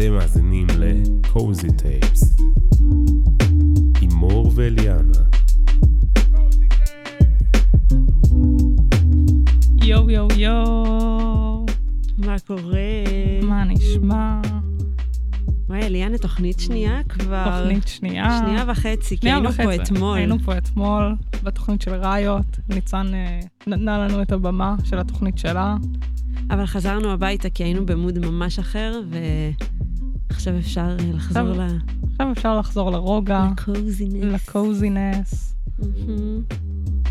אתם מאזינים ל-Cozy Tapes עם מור ואליאנה. יואו יואו יואו, מה קורה? מה נשמע? וואי, אליאנה, תוכנית שנייה כבר. תוכנית שנייה. שנייה וחצי, כי היינו וחצי. פה אתמול. היינו פה אתמול בתוכנית של ראיות. ניצן אה, נתנה לנו את הבמה של התוכנית שלה. אבל חזרנו הביתה כי היינו במוד ממש אחר, ועכשיו אפשר אה, לחזור עכשיו- ל... עכשיו אפשר לחזור לרוגע, לקוזינס. לקוזינס.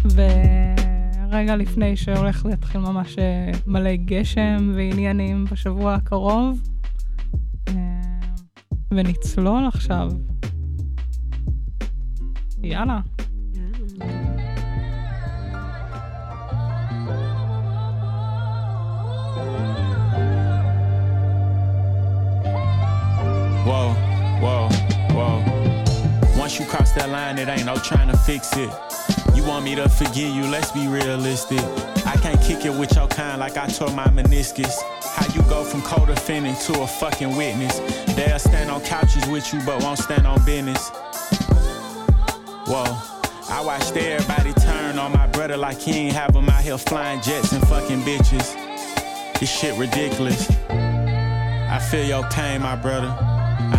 ורגע לפני שהולך להתחיל ממש אה, מלא גשם ועניינים בשבוע הקרוב. אה, ונצלול עכשיו. יאללה. יאללה. Whoa, whoa, whoa. Once you cross that line, it ain't no trying to fix it. You want me to forgive you, let's be realistic. I can't kick it with your kind like I tore my meniscus. How you go from co-defendant to a fucking witness? They'll stand on couches with you, but won't stand on business. Whoa, I watched everybody turn on my brother like he ain't have him out here flying jets and fucking bitches. This shit ridiculous. I feel your pain, my brother.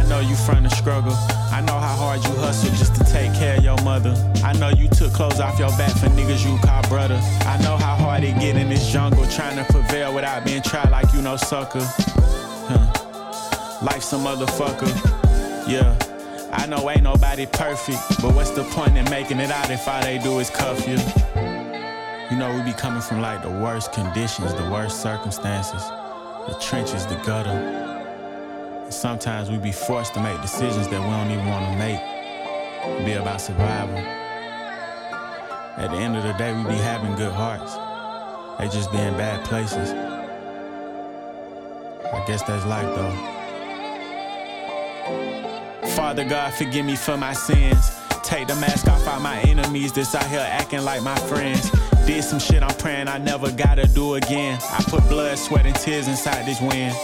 I know you from the struggle. I know how hard you hustle just to take care of your mother. I know you took clothes off your back for niggas you call brother. I know how hard it get in this jungle trying to prevail without being tried like you no sucker. Huh. Life's a motherfucker. Yeah. I know ain't nobody perfect, but what's the point in making it out if all they do is cuff you? You know we be coming from like the worst conditions, the worst circumstances, the trenches, the gutter. And sometimes we be forced to make decisions that we don't even want to make. It be about survival. At the end of the day, we be having good hearts. They just be in bad places. I guess that's life though. Father God, forgive me for my sins. Take the mask off all my enemies that's out here acting like my friends. Did some shit I'm praying I never gotta do again. I put blood, sweat, and tears inside this wind.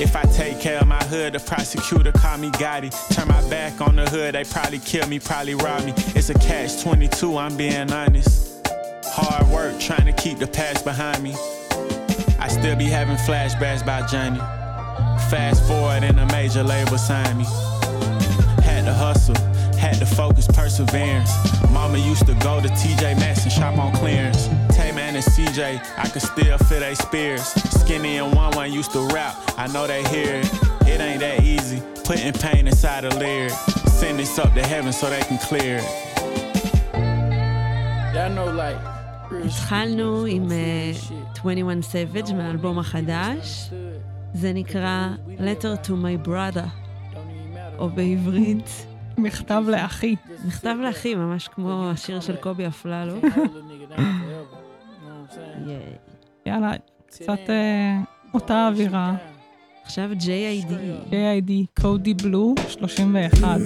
If I take care of my hood, the prosecutor call me Gotti. Turn my back on the hood, they probably kill me, probably rob me. It's a catch 22, I'm being honest. Hard work trying to keep the past behind me. I still be having flashbacks about Johnny. Fast forward and a major label signed me. Had to hustle, had to focus, perseverance. Mama used to go to TJ Maxx and shop on clearance. Tay-Man and CJ, I could still feel they spears. Skinny and one one used to rap, I know they hear it. It ain't that easy, putting pain inside a lyric. Send this up to heaven so they can clear it. Y'all know like real התחלנו shit, עם real אה, shit. 21 Savage מהאלבום החדש. זה נקרא Letter to my brother, או בעברית, מכתב לאחי. מכתב לאחי, ממש כמו השיר של קובי אפללו. יאללה, קצת אה, אותה אווירה. עכשיו JID. JID קודי בלו 31.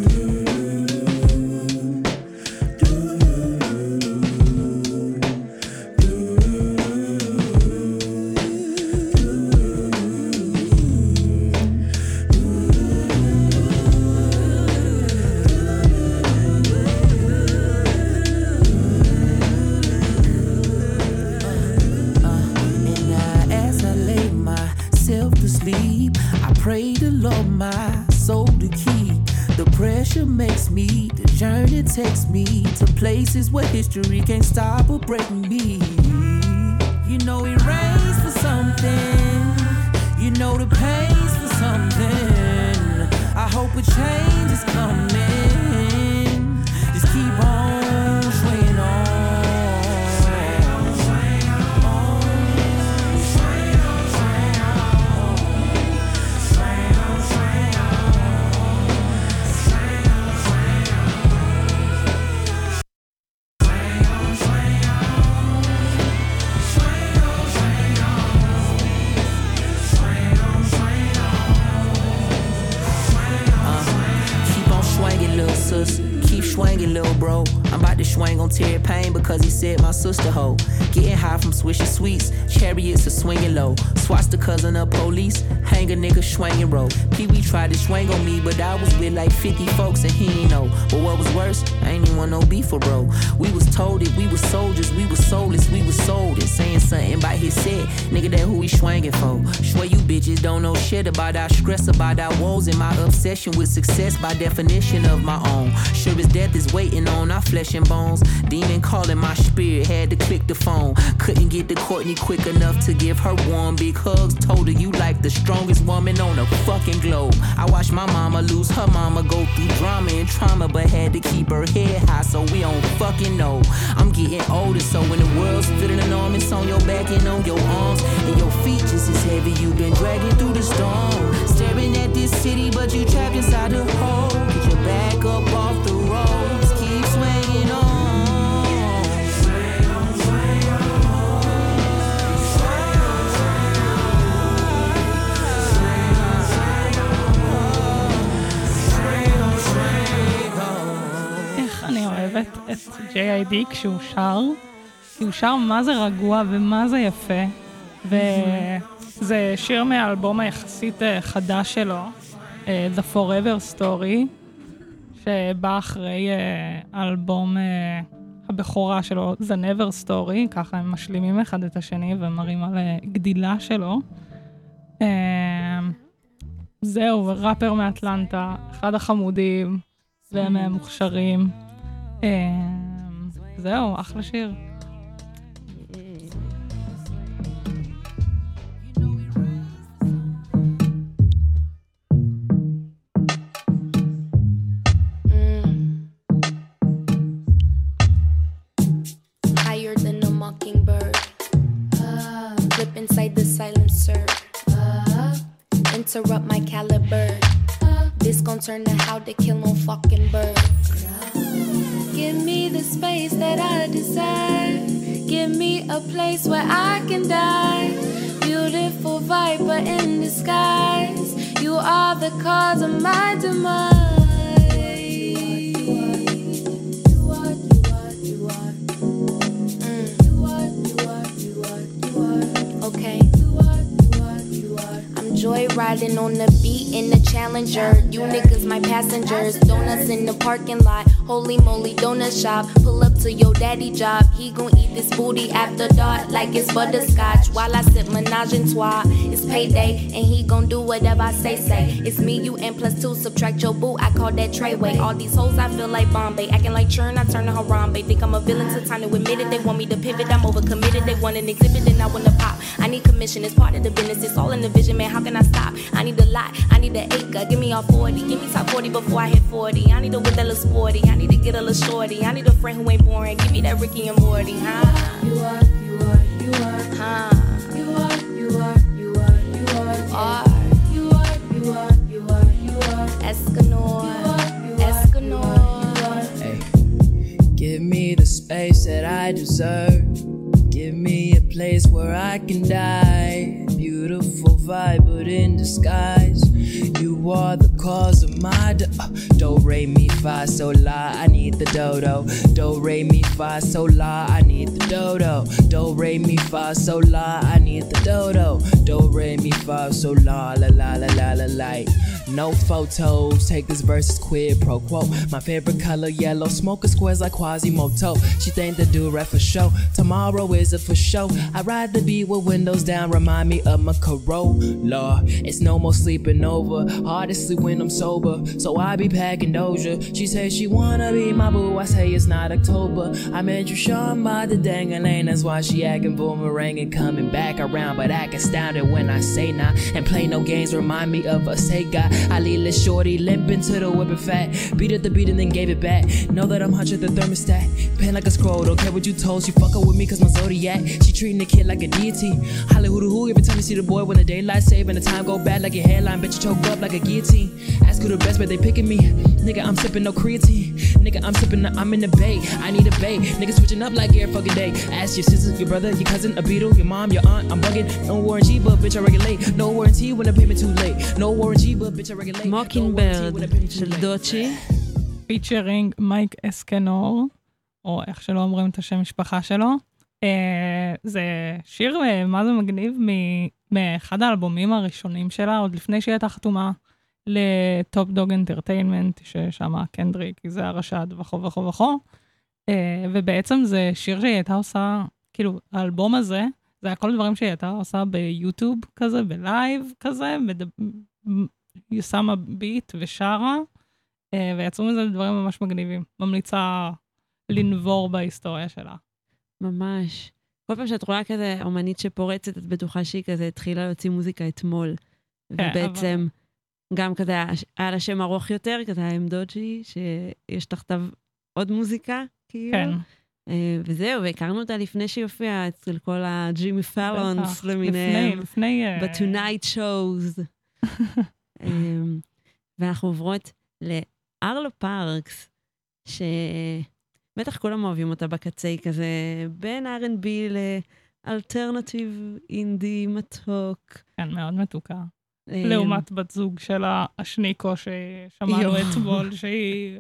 Takes me to places where history can't stop or break me. You know it rains for something. You know the pain's for something. I hope a change is coming. A nigga roll. Pee Wee tried to swing on me, but I was with like 50 folks and he ain't know. But what was worse, I ain't even want no beef for bro. We was told it, we was soldiers, we was soulless, we was sold it. Saying something about his set, nigga, that who he swinging for. Swear you bitches don't know shit about our stress, about our woes, and my obsession with success by definition of my own. Sure as death is waiting on our flesh and bones. Demon calling my spirit, had to click the phone. Couldn't get to Courtney quick enough to give her warm big hugs. Told her you like the strongest woman on the fucking globe. I watched my mama lose her mama, go through drama and trauma, but had to keep her head high so we don't fucking know. I'm getting older, so when the world's feeling enormous on your back and on your arms, and your just as heavy, you've been dragging through the storm. Staring at this city, but you trapped inside the hole. Get your back up off the roads, keep swinging on. אני אוהבת את J.I.D כשהוא שר, כי הוא שר מה זה רגוע ומה זה יפה, וזה שיר מהאלבום היחסית אה, חדש שלו, אה, The Forever Story, שבא אחרי אה, האלבום אה, הבכורה שלו, The Never Story, ככה הם משלימים אחד את השני ומראים על גדילה שלו. זהו, ראפר מאטלנטה, אחד החמודים ומהמוכשרים. אה, זהו, אחלה שיר. To how to kill no fucking bird. Give me the space that I desire. Give me a place where I can die. Beautiful viper in disguise. You are the cause of my demise. I'm on the beat in the Challenger. You niggas my passengers. Donuts in the parking lot. Holy moly, donut shop. Pull up to your daddy job. He gon' eat this booty after dark like it's butterscotch. While I sip menage a trois. It's payday and he gon' do whatever I say. Say it's me, you, and plus two. Subtract your boo. I call that treyway. All these hoes I feel like Bombay. Acting like churn, I turn to Harambe. Think I'm a villain to time to admit it. They want me to pivot. I'm overcommitted. They want an exhibit and I wanna pop. I need commission. It's part of the business. It's all in the vision, man. How can I stop? I need a lot. I need an acre. Give me all 40. Give me top 40 before I hit 40. I need a whip that looks sporty. I need to get a little shorty. I need a friend who ain't boring. Give me that Ricky and Morty, huh? You are, you are, you are, huh? You are, you are, you are, you are, are. You are, you are, you are, you are. Escanor, Escanor. Hey, give me the space that I deserve. Give me a place where I can die. Beautiful vibe, but in disguise. You are the cause of my do. Do re mi fa so la. I need the dodo. Do re mi fa so la. I need the dodo. Do re mi fa so la. I need the dodo. Do re mi fa so la la la la la la like. No photos, take this verse as quid pro quo. My favorite color yellow, smoking squares like Quasimoto. She think the do rap for show. Tomorrow is a for show. I ride the beat with windows down, remind me of my Corolla. It's no more sleeping over, sleep when I'm sober. So I be packing Doja. She say she wanna be my boo. I say it's not October. I met you Sean by the dang lane. That's why she acting boomerang and coming back around. But act astounded when I say nah. And play no games, remind me of a Sega. I leave a shorty limping to the whipping fat. Beat at the beat and then gave it back. Know that I'm at the thermostat. Pen like a scroll, don't care what you told. She fucking with me cause my zodiac. She treating the kid like a deity. Hollywood who every time you see the boy when the daylight save and the time go bad like your hairline. Bet you choke up like a guillotine. Ask who the best, but they picking me. Nigga, I'm sipping no creatine. Nigga, I'm sipping, I'm in the bay. I need a bay. Nigga switching up like every fucking day. Ask your sister, your brother, your cousin, a beetle, your mom, your aunt. I'm bugging. No warranty, but bitch, I regulate. No warranty when the payment too late. No warranty, but bitch, I Mockingbird של דוצ'י. featuring מייק אסקנור. או איך שלא אומרים את השם משפחה שלו. אה, זה שיר, אה, מה זה מגניב, מאחד האלבומים הראשונים שלה, עוד לפני שהיא הייתה חתומה ל-Top Dawg Entertainment, ששם קנדריק, אייזאה רשאד וכו' וכו' וכו'. אה, ובעצם זה שיר שהיא הייתה עושה, כאילו, האלבום הזה, זה היה כל דברים שהיא הייתה עושה ביוטיוב כזה, ב-live כזה, מדב... היא שמה ביט ושרה, אה, ויצאו מזה דברים ממש מגניבים. ממליצה לנבור בהיסטוריה שלה. ממש. כל פעם שאת רואה כזה אומנית שפורצת, את בטוחה שהיא כזה התחילה להוציא מוזיקה אתמול. כן, ובעצם, גם כזה היה לה שם ארוך יותר, כזה היה עם דודג'י, שיש תחתיו עוד מוזיקה, כאילו. כן. אה, וזהו, והכרנו אותה לפני שהיא הופיעה אצל כל הג'ימי פלונס. למיניהם. לפני, לפני... אה, ב-Tonight Shows. אמ, ואנחנו עוברות לארלו פארקס, שבטח כולם אוהבים אותה בקצה, היא כזה בין R&B לאלטרנטיב אינדי מתוק. כן, מאוד מתוקה. אמ, לעומת בת זוג שלה, אשניקו, ששמענו. אתמול, שהיא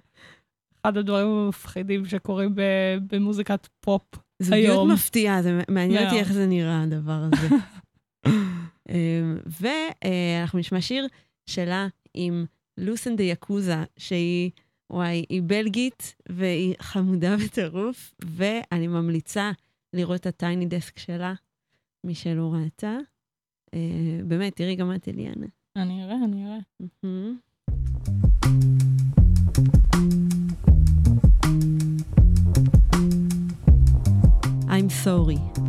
אחד הדברים המפחידים שקורים במוזיקת פופ זוגיות היום. מפתיעה, זה מעניין אותי. איך זה נראה, הדבר הזה. אמ, ואנחנו נשמע שיר שלה עם לוסן דה יקוזה, שהיא, וואי, היא בלגית והיא חמודה בטירוף, ואני ממליצה לראות את הטייני דסק שלה, מי שלא ראתה. אה, באמת, תראי גם את אליאנה. אני אראה, אני אראה. מהמם. I'm sorry.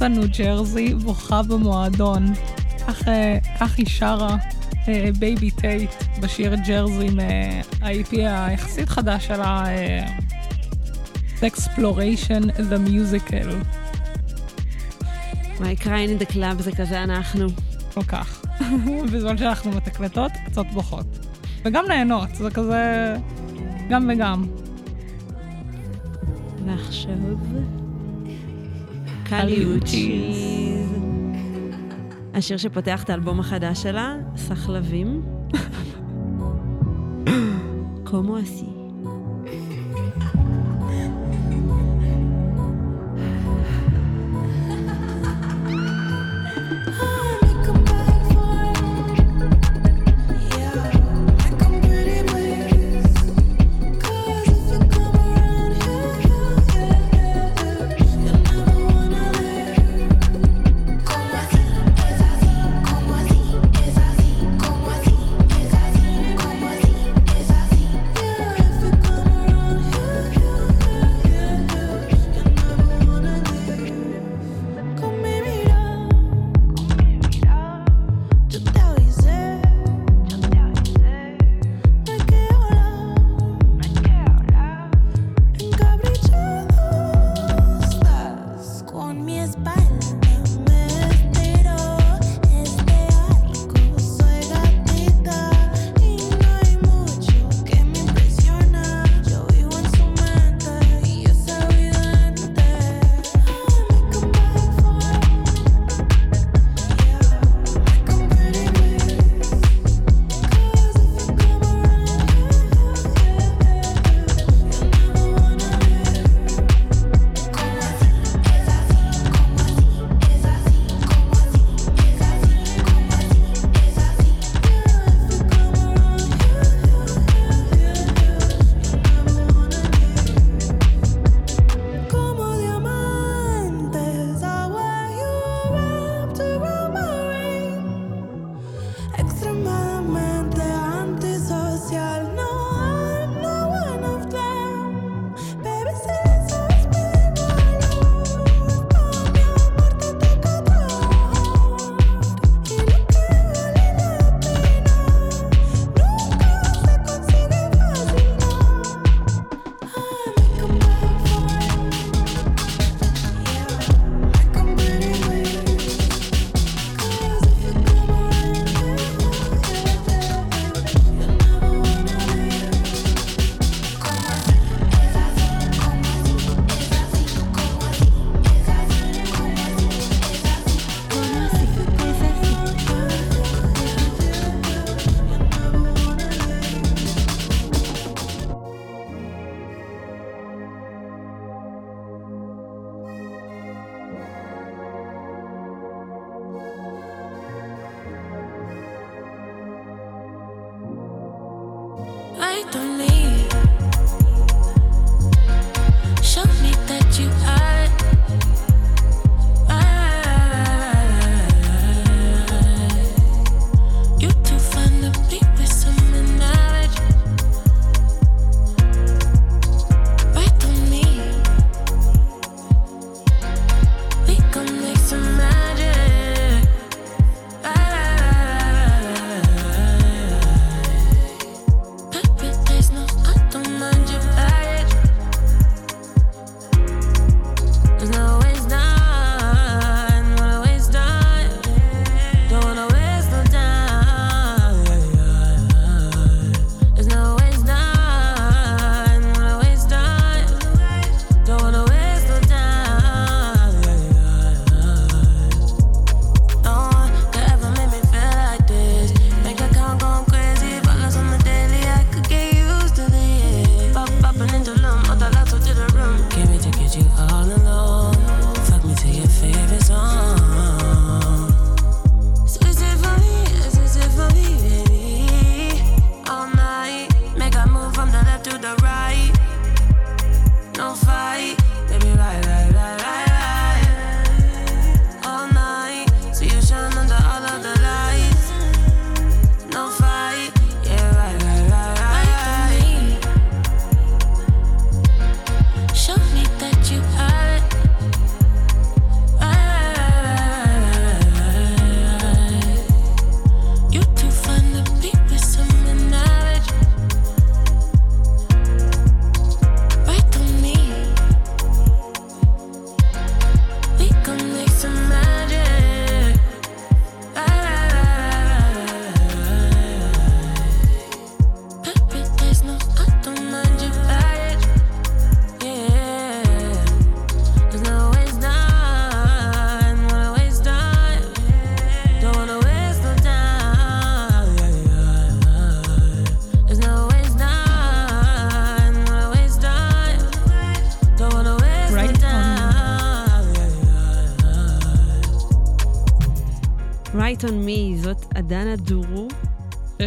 באמצע ניו ג'רזי, בוכה במועדון. כך, כך היא שרה אה, בייבי טייט בשיר Jersey מה-EP היחסית חדש שלה, אה, Sexploration the Musical. מה יקרה in the club זה כזה אנחנו. כל כך. בזמן שאנחנו מתקלטות, קצת בוכות. וגם נהנות, זה כזה... גם וגם. ועכשיו... קליוצ'יז. השיר שפותח את האלבום החדש שלה, סחלבים. קומו אסי.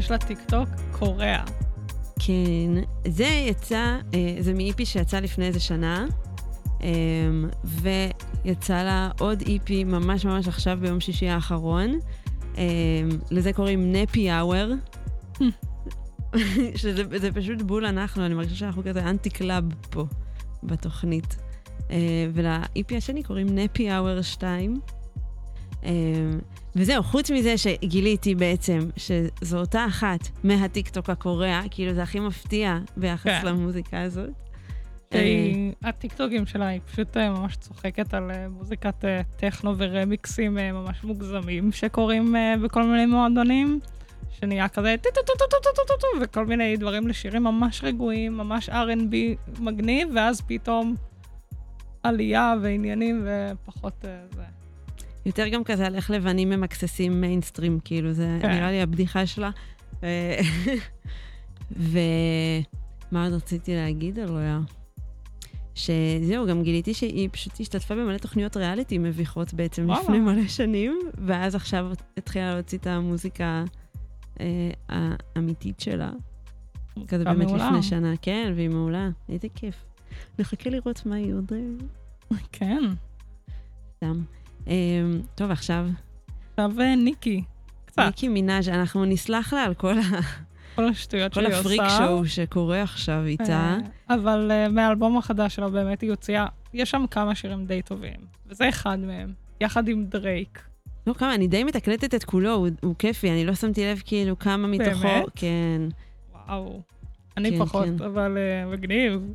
יש לה טיקטוק קורע. כן, זה יצא, אה, זה מ-EP שיצא לפני איזה שנה, אה, ויצא לה עוד EP ממש ממש עכשיו ביום שישי האחרון. אה, לזה קוראים Nappy Hour. שזה זה פשוט בול אנחנו, אני מרגישה שאנחנו כזה anti club פה בתוכנית. אה, ול-EP השני קוראים Nappy Hour 2. אה, וזהו, חוץ מזה שגיליתי בעצם שזו אותה אחת מהטיקטוק הקורע, כאילו זה הכי מפתיע ביחס כן. למוזיקה הזאת. שהיא- הטיקטוקים שלה היא פשוט אה, ממש צוחקת על אה, מוזיקת אה, טכנו ורמיקסים אה, ממש מוגזמים שקורים אה, בכל מיני מועדונים, שנהיה כזה טו-טו-טו-טו-טו-טו-טו, וכל מיני דברים לשירים ממש רגועים, ממש R&B מגניב, ואז פתאום עלייה ועניינים ופחות אה, זה. יותר גם כזה על איך לבנים ממקססים מיינסטרים, כאילו, זה כן. נראה לי הבדיחה שלה. ומה עוד רציתי להגיד עליה? שזהו, גם גיליתי שהיא פשוט השתתפה במלא תוכניות ריאליטי מביכות בעצם וואלה. לפני מלא שנים, ואז עכשיו התחילה להוציא את המוזיקה אה, האמיתית שלה. כזה באמת מעולה. לפני שנה, כן, והיא מעולה, איזה כיף. נחכה לראות מה היא עוד... אה, כן. סתם. אה, טוב, עכשיו, עכשיו אה, ניקי, קצת, ניקי מנאז', אנחנו נסלח לה על כל, ה... כל השטויות כל שהיא עושה. הפריק שואו שקורה עכשיו איתה. אה, אבל אה, מהאלבום החדש שלה באמת היא הוציאה, יש שם כמה שירים די טובים, וזה אחד מהם, יחד עם דרייק. לא, כמה, אני די מתקלטת את כולו, הוא, הוא כיפי, אני לא שמתי לב כאילו כמה מתוכו. באמת? כן. וואו. אני כן, פחות, כן. אבל אה, מגניב.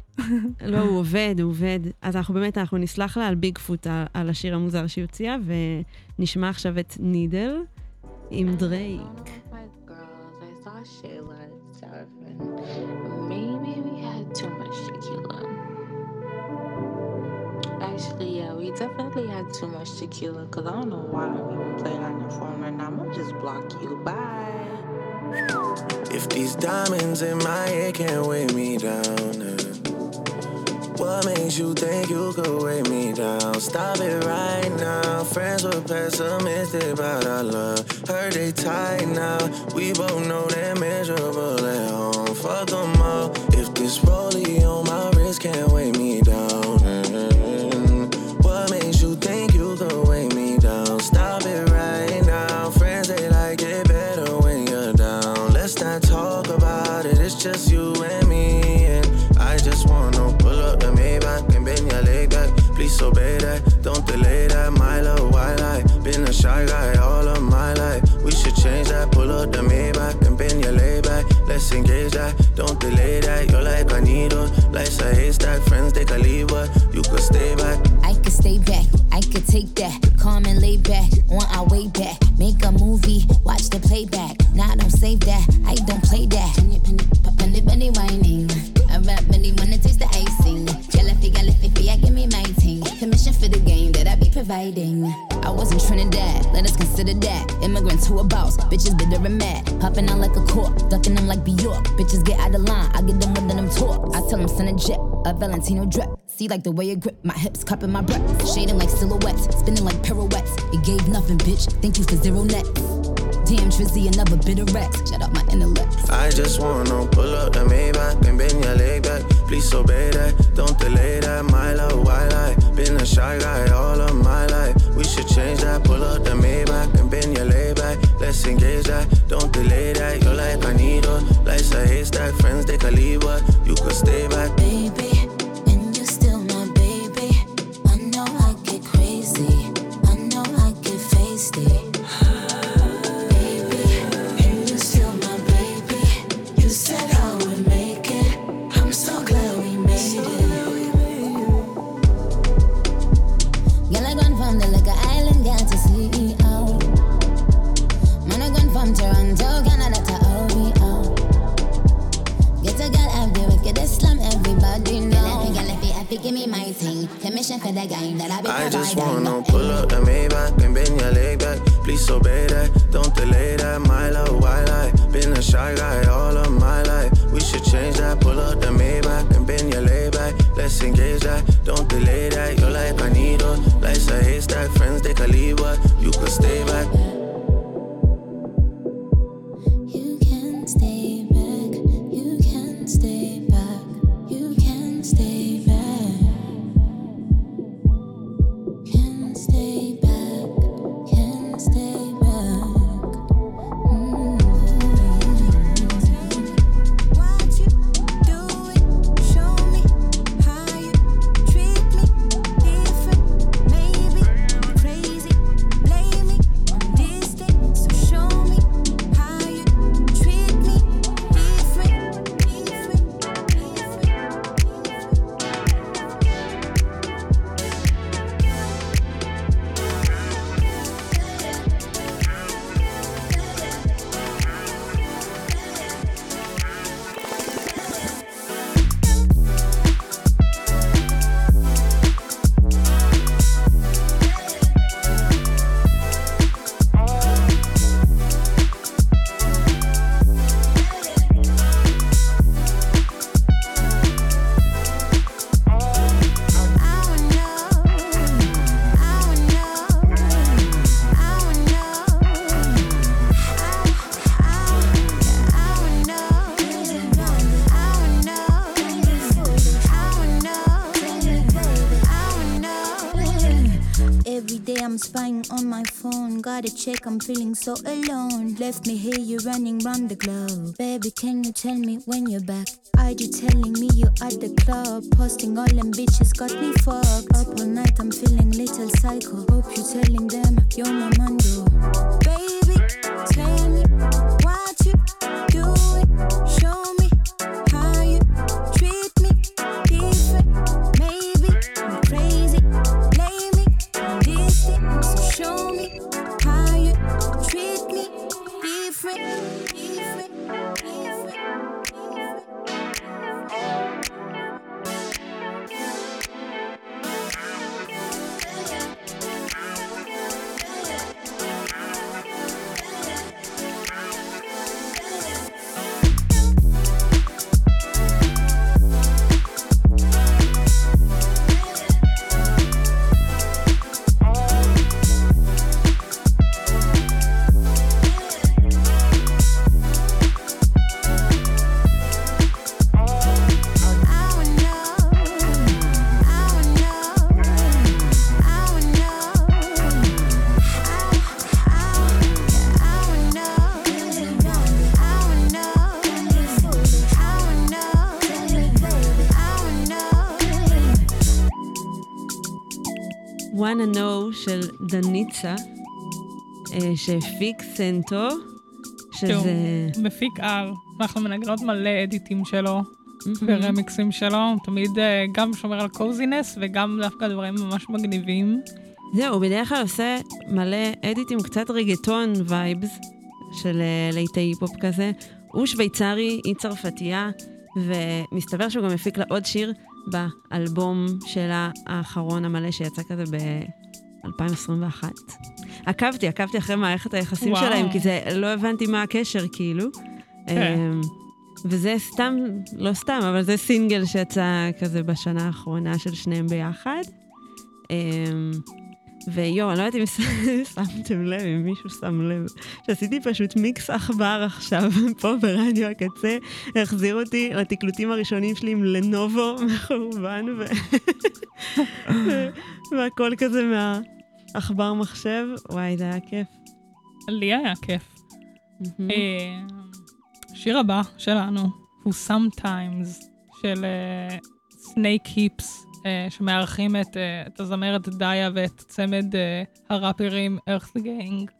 לא, הוא עובד, הוא עובד. אז אנחנו באמת, אנחנו נסלח לה על ביג פוט, על, על השיר המוזר שהיא הוציאה, ונשמע עכשיו את נידל עם דרייק. girls, I saw Shayla and stuff, and maybe we had too much tequila. Actually, yeah, we definitely had too much tequila, because I don't know why we were playing on your phone right now. I'm gonna just block you. Bye. If these diamonds in my head can't weigh me down, uh, what makes you think you could weigh me down? Stop it right now. Friends were pessimistic about our love. Heard they tight now. We both know they're miserable at home. Fuck them all. If this rollie on my wrist can't weigh Guy all of my life. We should change that. Pull up the Maybach and bend your leg back. Let's engage that. Don't delay that. You're like a needle, life's a haystack. Friends they can leave, but you could stay back. I could stay back, I could take that. Calm and lay back, on our way back. Make a movie, watch the playback. Nah, don't save that, I don't play that. Penny, penny, penny, penny whining. I rap really wanna taste the icing. Jellify, gallify, I give me my ting. Commission for the game that I be providing. I was in Trinidad, let us consider that. Immigrants who a boss, bitches bitter and mad. Popping out like a cork, ducking them like Bjork. Bitches get out of line, I get them with them talk. I tell them send a jet, a Valentino drip. See like the way it grip, my hips cupping my breath. Shading like silhouettes, spinning like pirouettes. It gave nothing, bitch. Thank you for zero net. Damn, Trizzy, another bit of Rex. Shut up my intellect. I just wanna pull up the Maybach and bend your leg back. Please obey that. Don't delay that. My love, why lie? Been a shy guy all of my life. We should change that. Pull up the Maybach and bend your leg back. Let's engage that. Don't delay that. You're like a needle, life's a haystack. Friends they can leave, but you could stay back. Baby, me my thing. Commission for the that I be I just wanna pull up the Maybach and bend your leg back. Please obey that. Don't delay that. My love, why lie? Been a shy guy all of my life. We should change that. Pull up the Maybach and bend your leg back. Let's engage that. Don't delay that. You're like a needle, life's a haystack. Friends they can leave, but you could stay back. Gotta check, I'm feeling so alone. Left me here, you running round the globe. Baby, can you tell me when you're back? Are you telling me you're at the club? Posting all them bitches got me fucked. Up all night, I'm feeling little psycho. Hope you're telling them you're my mando. דניצה, אה, שהפיק סנטו, שזה... שהוא מפיק על, אנחנו מנגנות מלא אדיטים שלו, ורמיקסים שלו, הוא תמיד אה, גם שומר על coziness וגם דווקא דברים ממש מגניבים. זהו, הוא בדרך כלל עושה מלא אדיטים, קצת רגטון vibes של אה, להיטי היפ-הופ כזה. הוא שוויצרי, היא צרפתייה, ומסתבר שהוא גם הפיק לה עוד שיר באלבום שלה האחרון המלא שיצא כזה ב-2021. עקבתי, עקבתי אחרי מערכת היחסים וואו. שלהם, כי זה, לא הבנתי מה הקשר, כאילו. כן. אמ, וזה סתם, לא סתם, אבל זה סינגל שיצא כזה בשנה האחרונה של שניהם ביחד. ויואו, אני לא יודעת אם שמתם לב, אם מישהו שם לב, שעשיתי פשוט מיקס עכבר עכשיו פה ברדיו הקצה, החזיר אותי לתקלוטים הראשונים שלי עם לנובו מחורבן, ו... והכל כזה מהעכבר מחשב. וואי, זה היה כיף. לי היה כיף. אה, השיר הבא שלנו הוא Sometimes של סנייק היפס, שמארחים את, אה, את הזמרת דיה ואת צמד אה, הראפרים ארת גנג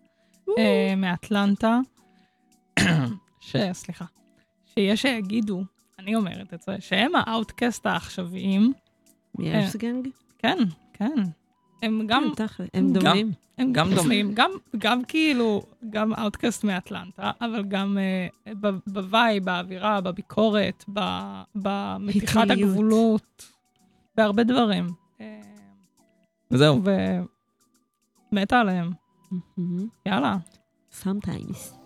מאטלנטה. ש... סליחה. שיש שיגידו, אני אומרת את זה, שהם האאוטקאסט העכשוויים. מארת' גנג? כן, כן. הם גם... כן, תכל'ס, הם גם- דומים. הם גם דומים, גם, גם כאילו, גם אאוטקאסט מאטלנטה, אבל גם אה, ב-vibe, באווירה, בביקורת, במתיחת. הגבולות, בהרבה דברים. אה, וזהו, ומתה עליהם. יאללה. Sometimes. Sometimes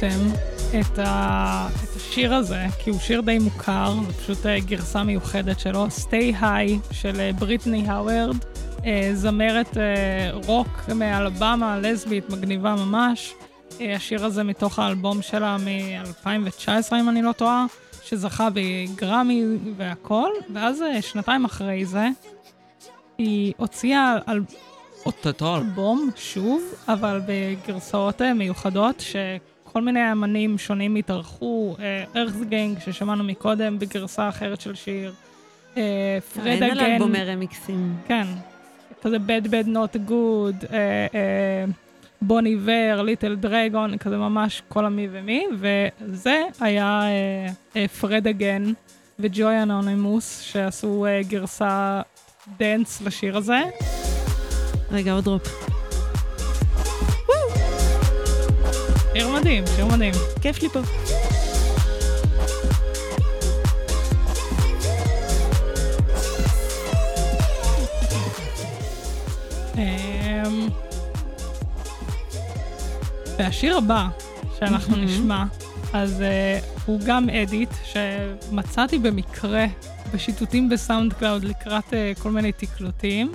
שמעתם את, ה... את השיר הזה, כי הוא שיר די מוכר, זו פשוט אה, גרסה מיוחדת שלו, Stay High של אה, בריטני האוורד, אה, זמרת רוק מאלבמה, לסבית, מגניבה ממש. השיר הזה מתוך האלבום שלה מ-2019, אם אני לא טועה, שזכה בגרמי והכל, ואז שנתיים אחרי זה, היא הוציאה על... אותו אלבום שוב, אבל בגרסאות מיוחדות, ש... כל מיני אמנים שונים התארחו, אה, ארזגנג, ששמענו מקודם בגרסה אחרת של שיר, אה, פרדה אגן. אין עליו בומי רמיקסים. כן, כזה bad bad not good, בוני ור, ליטל דרגון, כזה ממש כל המי ומי, וזה היה אה, פרדה גן וג'וי אנונימוס, שעשו גרסה dance לשיר הזה. רגע, עוד drop. שיר מדהים, שיר מדהים. כיף לי פה. אמ, והשיר הבא שאנחנו. נשמע, אז אה, הוא גם edit שמצאתי במקרה בשיטוטים ב SoundCloud לקראת אה, כל מיני תקלוטים,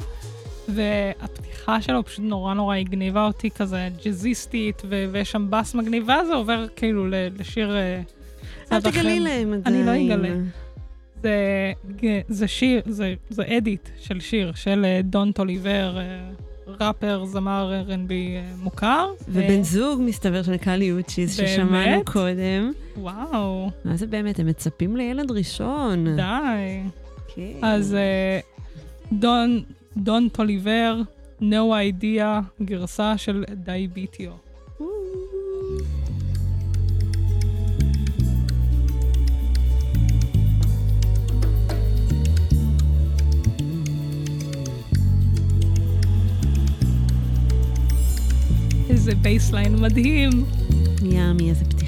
והפתיחה שלו פשוט נורא נורא הגניבה אותי כזה ג'אזיסטית, ו- ויש שם בס מגניב, ואז זה עובר כאילו ל- לשיר... אה, אל. תגלי להם אני לא. אגלה. זה, זה שיר, זה, זה edit של שיר של אה, דון טוליבר, אה, ראפר, זמר R&B אה, מוכר. ובן זוג, מסתבר, של קאלי באמת? ששמענו קודם. וואו. מה זה באמת? הם מצפים לילד ראשון. די. כן. אז אה, דון, דון טוליבר, No Idea, גרסה של דייביטיו. איזה בייסליין מדהים. ימי, איזה פתיחה.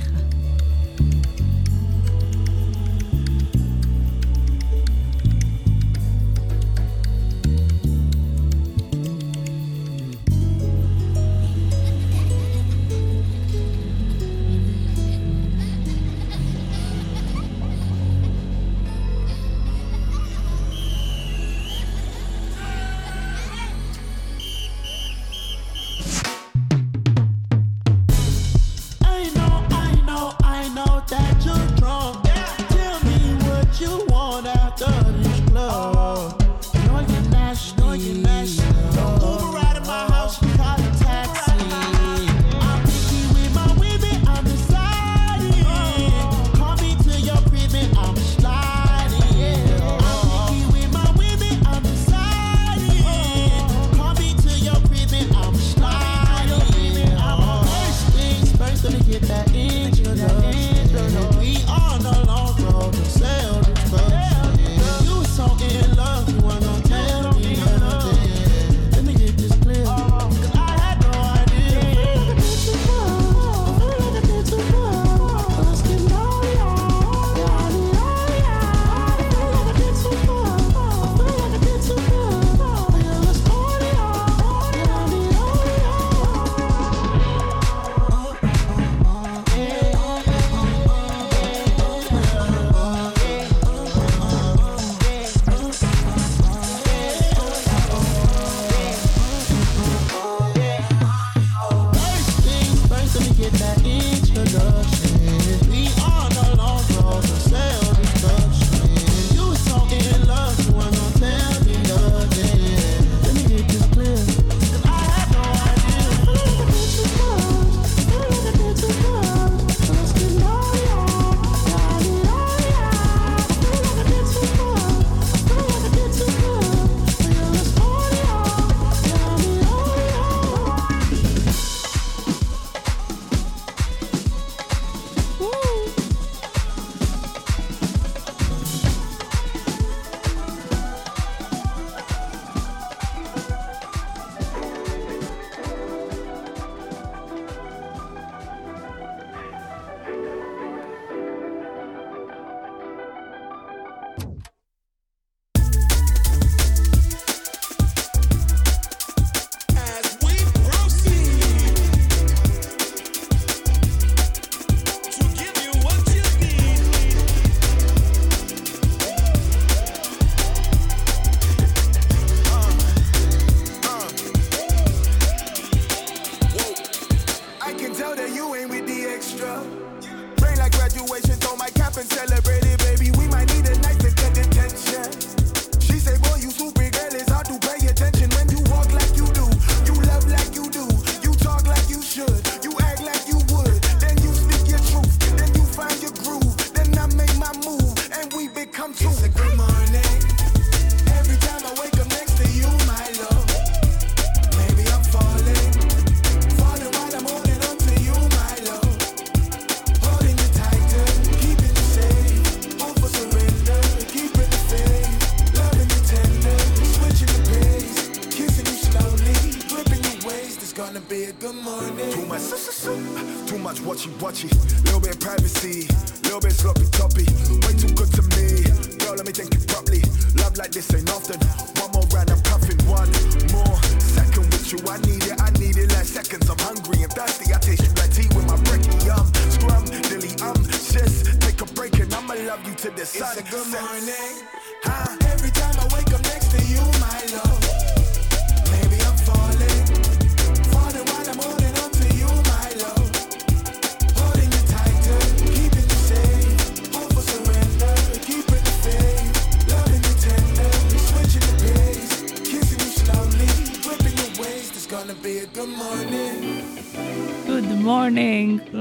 Little bit sloppy toppy. Way too good to me. Girl, let me think it properly. Love like this ain't often. One more round, I'm puffing. One more second with you. I need it, I need it like seconds. I'm hungry and thirsty. I taste you like tea with my brekkie. Um, scrum, dilly, um, sis. Take a break and I'ma love you to the sun. It's a good morning.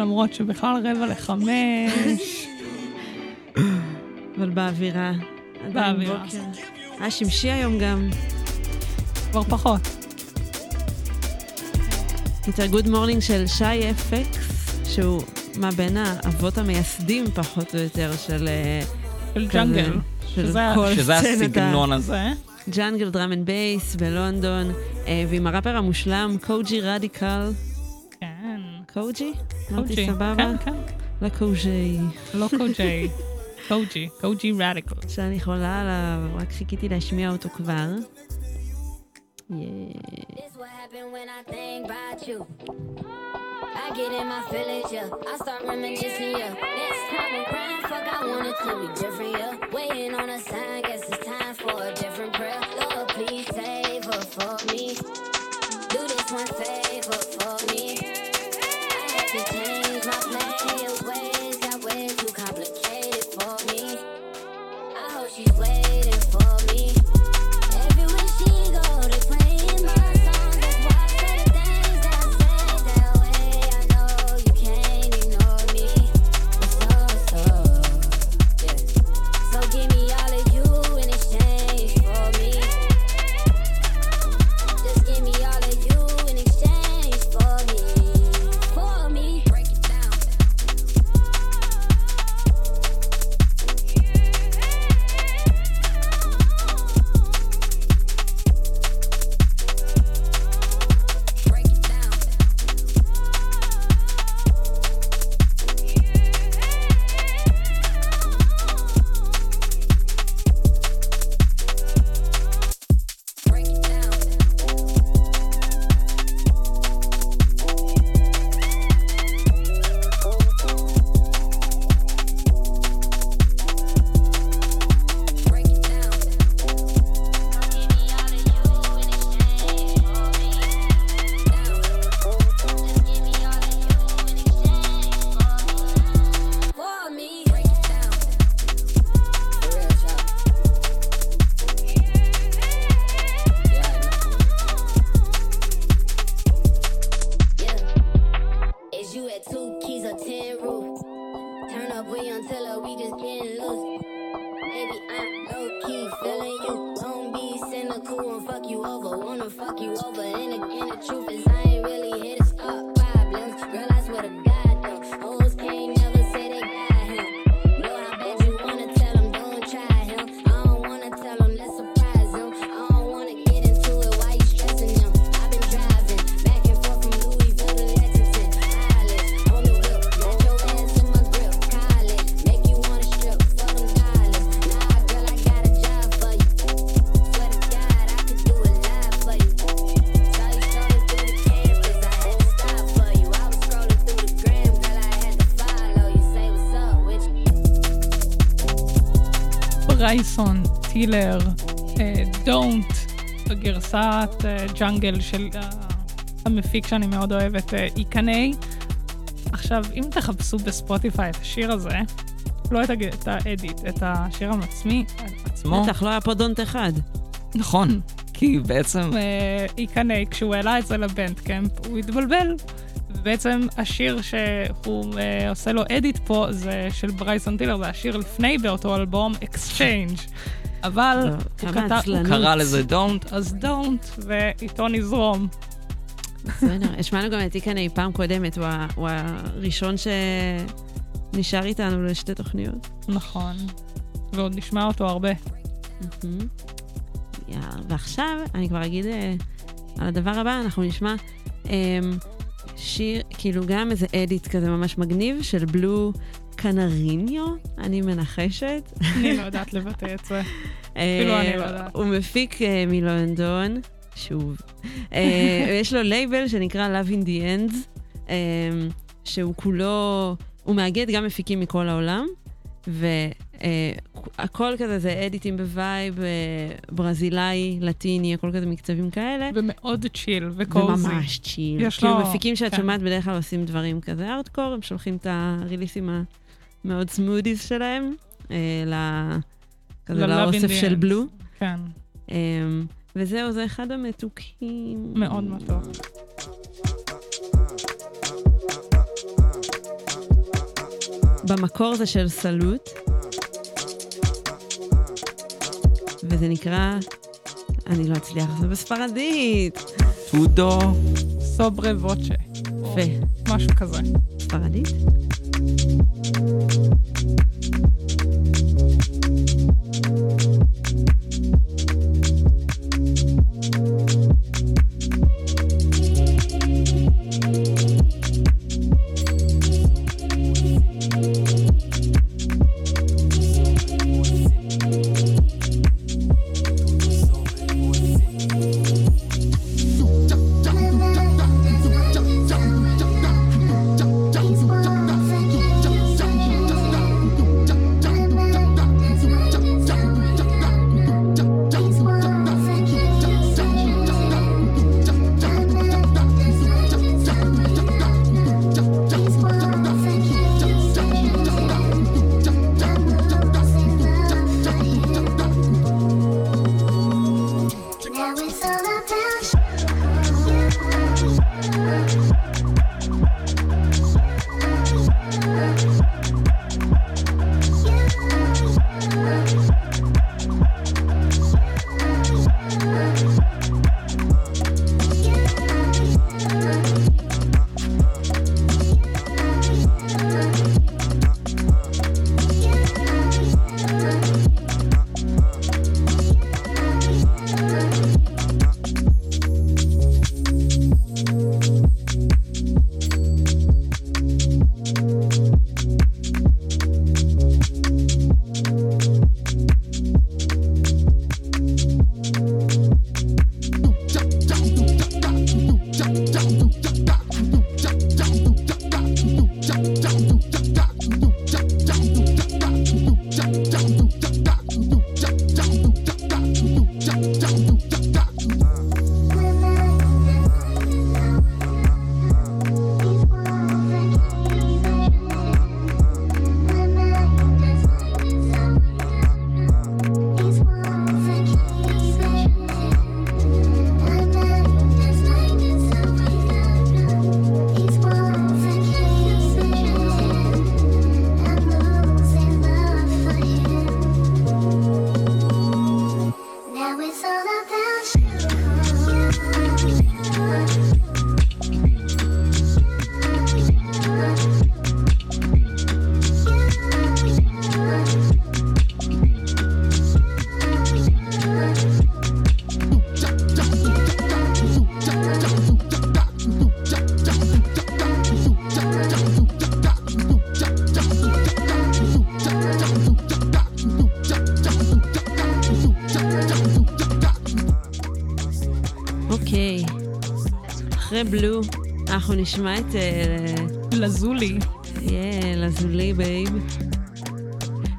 למרות שבכלל רבע לחמש. אבל באווירה. באווירה. היה שמשי היום גם. כבר פחות. יותר Good Morning של Shy FX, שהוא מה בין האבות המייסדים פחות או יותר של... אה, של jungle. שזה- הסגנון הזה. jungle drum and bass בלונדון, אה, ועם הראפר המושלם קוג'י רדיקל. כן. קוג'י? אמרתי קוג'י, סבבה? כן, כן. לא קוג'י. לא קוג'י. קוג'י, קוג'י רדיקל. שאני חולה עליו, רק חיכיתי להשמיע אותו כבר. Yeah. This what happened when I think about you. I get in my feelings, yeah. I start reminiscing, yeah. Next time around, fuck, I want it to be different, yeah. Waiting on a sign, guess it's time for a different prayer. Lord, please save her for me. Do this one favor ברייסון, טילר, Don't, בגרסת אה, jungle של אה, המפיק שאני מאוד אוהבת, אה, איקני. עכשיו, אם תחפשו בספוטיפיי את השיר הזה, לא את, הג... את ה edit, את השיר המצמי, עצמו? בטח, לא היה פה Don't אחד. נכון, כי בעצם... אה, איקני, כשהוא העלה את זה ל Bandcamp, הוא התבלבל. ובעצם השיר שהוא אה, עושה לו edit פה זה של ברייסון טילר, זה השיר לפני באותו אלבום, Exchange. אבל לא, הוא. עצלנות. הוא קרא לזה Don't. אז Don't, ואיתו נזרום. בסדר, השמענו גם את איקני פעם קודמת, הוא ה- הוא הראשון שנשאר איתנו לשתי תוכניות. נכון. ועוד נשמע אותו הרבה. ועכשיו אני כבר אגיד אה, על הדבר הבא, אנחנו נשמע אה, שיר, כאילו גם איזה אדיט כזה ממש מגניב של בלו קנריניו, אני מנחשת. אני לא יודעת לבטא את זה. אה, אפילו אני לא יודעת. הוא מפיק אה, מלונדון, שוב. אה, ויש לו לייבל שנקרא Love in the Ends, שהוא כולו, הוא מאגד גם מפיקים מכל העולם, והכל כזה זה אדיטים ב vibe אה, ברזילאי, לטיני, הכל כזה מקצבים כאלה. ומאוד chill ו cozy. וממש chill. יש כאילו לו- מפיקים שאת כן. שומעת בדרך כלל עושים דברים כזה הארדקור, הם שולחים את הריליסים המאוד סמודיז שלהם, אה, ל- כזה לאוסף של. בלו. כן. אמ, וזהו, זה אחד המתוקים. מאוד מתוק. במקור זה של סלוט, וזה נקרא, אני לא אצליח, זה בספרדית. טודו. סוברה ווצ'ה. יפה. משהו כזה. ספרדית? נשמע את... אה, לזולי. יא, לזולי babe.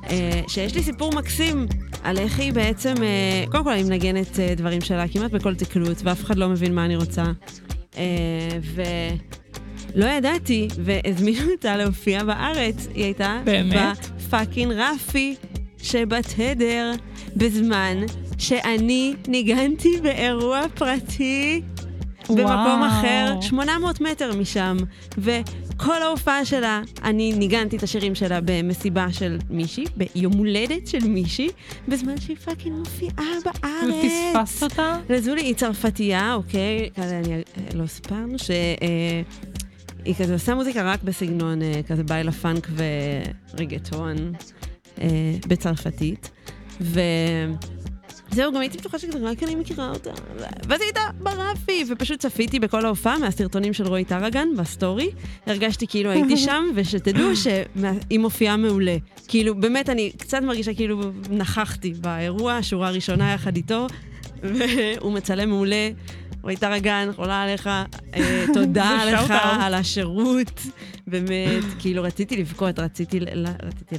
אה, שיש לי סיפור מקסים על איך היא בעצם, אה, קודם כל היא מנגנת דברים שלה כמעט בכל תקלוט, ואף אחד לא מבין מה אני רוצה. אה, ולא ידעתי, והזמינו אותה להופיע בארץ. היא הייתה באמת? ב fucking רפי שבתדר, בזמן שאני ניגנתי באירוע פרטי. במקום וואו. אחר, 800 מטר משם. וכל ההופעה שלה, אני ניגנתי את השירים שלה במסיבה של מישהי, ביום הולדת של מישהי, בזמן שהיא fucking מופיעה בארץ. ופספסת אותה? לזולי היא צרפתייה, אוקיי? אני, אה, לא סיפרנו ש... אה, היא כזה עושה מוזיקה רק בסגנון אה, כזה baile funk ורגטון אה, בצרפתית. ו... זהו, גם הייתי בטוחה שכזה רק אני מכירה אותה. ואז הייתה ברפי, ופשוט צפיתי בכל ההופעה מהסרטונים של רועי טרגן בסטורי. הרגשתי כאילו הייתי שם, ושתדעו שהיא מופיעה מעולה. כאילו, באמת, אני קצת מרגישה כאילו נכחתי באירוע, שורה ראשונה יחד איתו, והוא מצלם מעולה. רועי טרגן, חולה עליך, אה, תודה לך. על השירות. באמת, כאילו, רציתי לבכות, רציתי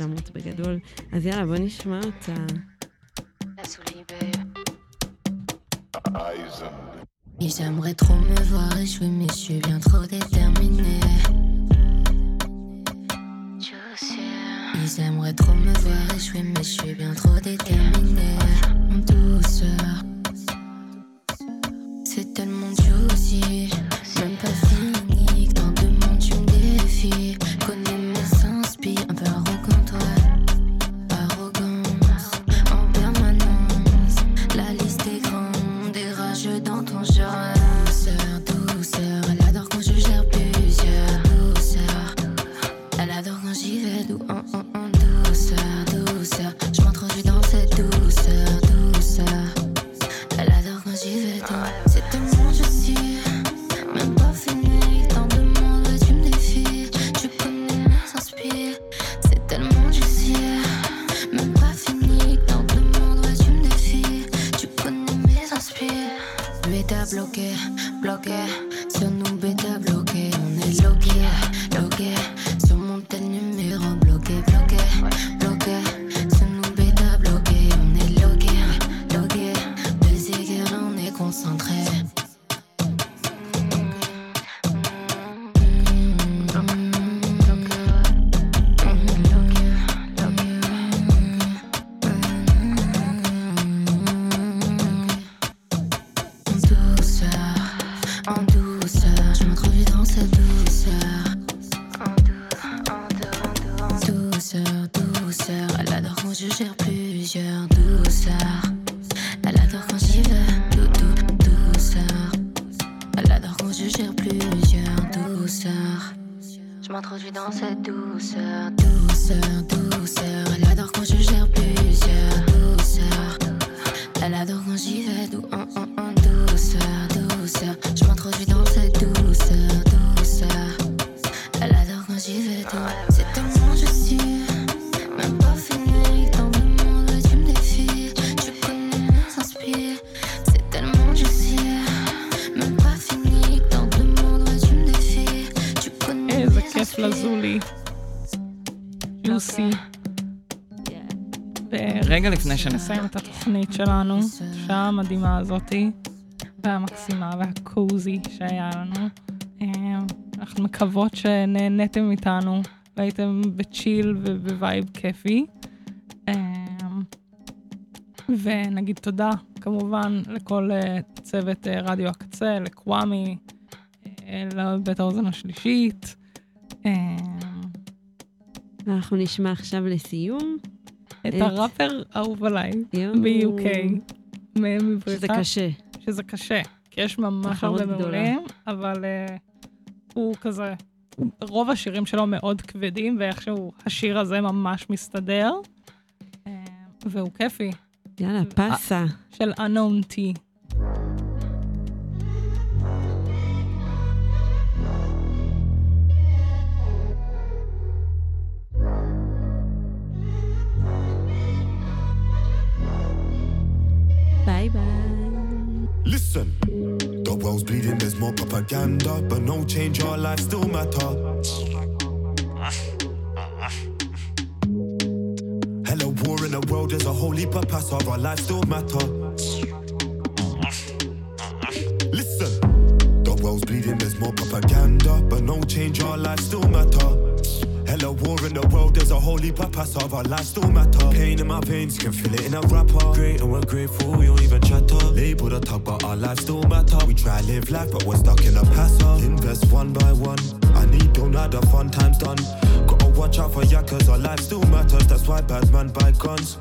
למות בגדול. אז יאללה, בוא נשמע אותה. Ils aimeraient trop me voir échouer, mais je suis bien trop déterminée. Ils aimeraient trop me voir échouer, mais je suis bien trop déterminée. En douceur, c'est tellement juicy, même pas fini. Dans deux mondes, tu me défies. te bloqueé, bloqueé. Siendo un beat te bloqueo, no es lo que, lo que. נסיים את התוכנית שלנו, השעה המדהימה הזאתי, והמקסימה והקוזי שהיה לנו. אה, אנחנו מקוות שנהניתם איתנו, והייתם בצ'יל ובווייב כיפי. אה, ונגיד תודה, כמובן, לכל אה, צוות רדיו הקצה, לקוואמי, לבית האוזן השלישית. אנחנו נשמע עכשיו לסיום. את הראפר האהוב עליי. ב-UK. שזה קשה. שזה קשה, כי יש ממש הרבה. מעולים, אבל uh, הוא כזה, רוב השירים שלו מאוד כבדים, ואיכשהו השיר הזה ממש מסתדר, uh, והוא כיפי. יאללה, פסה. של unknown T. world's bleeding, there's more propaganda, but no change, our lives still matter. Hello, war in the world, there's a whole heap of pass, our lives still matter. Listen, the world's bleeding, there's more propaganda, but no change, our lives still matter. Hello, war in the world, there's a whole heap of our lives still matter. Pain in my veins, can feel it in a rapper. Great and we're grateful, we don't even chatter. Label the tug, but our lives still matter. We try live life, but we're stuck in a passer. Invest one by one. I need don't have the fun times done. Gotta watch out for yakkers, our life still matters. That's why bad man buy guns.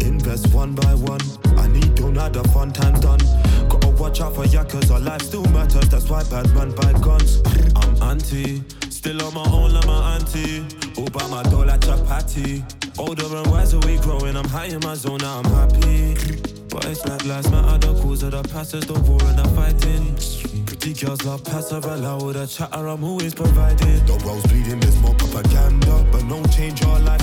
Invest one by one. I need don't have the fun times done. Gotta watch out for yakkers, our life still matters. That's why bad man buy guns. I'm anti, still on my own like my auntie. All by my door like chapati. Older and wiser we growing, I'm high in my zone, now I'm happy. But it's black lives matter, the cause of the pastors, the war and the fighting. Pretty girls love passive, allow with the chatter, I'm always providing. The world's bleeding, there's more propaganda, but no change, our life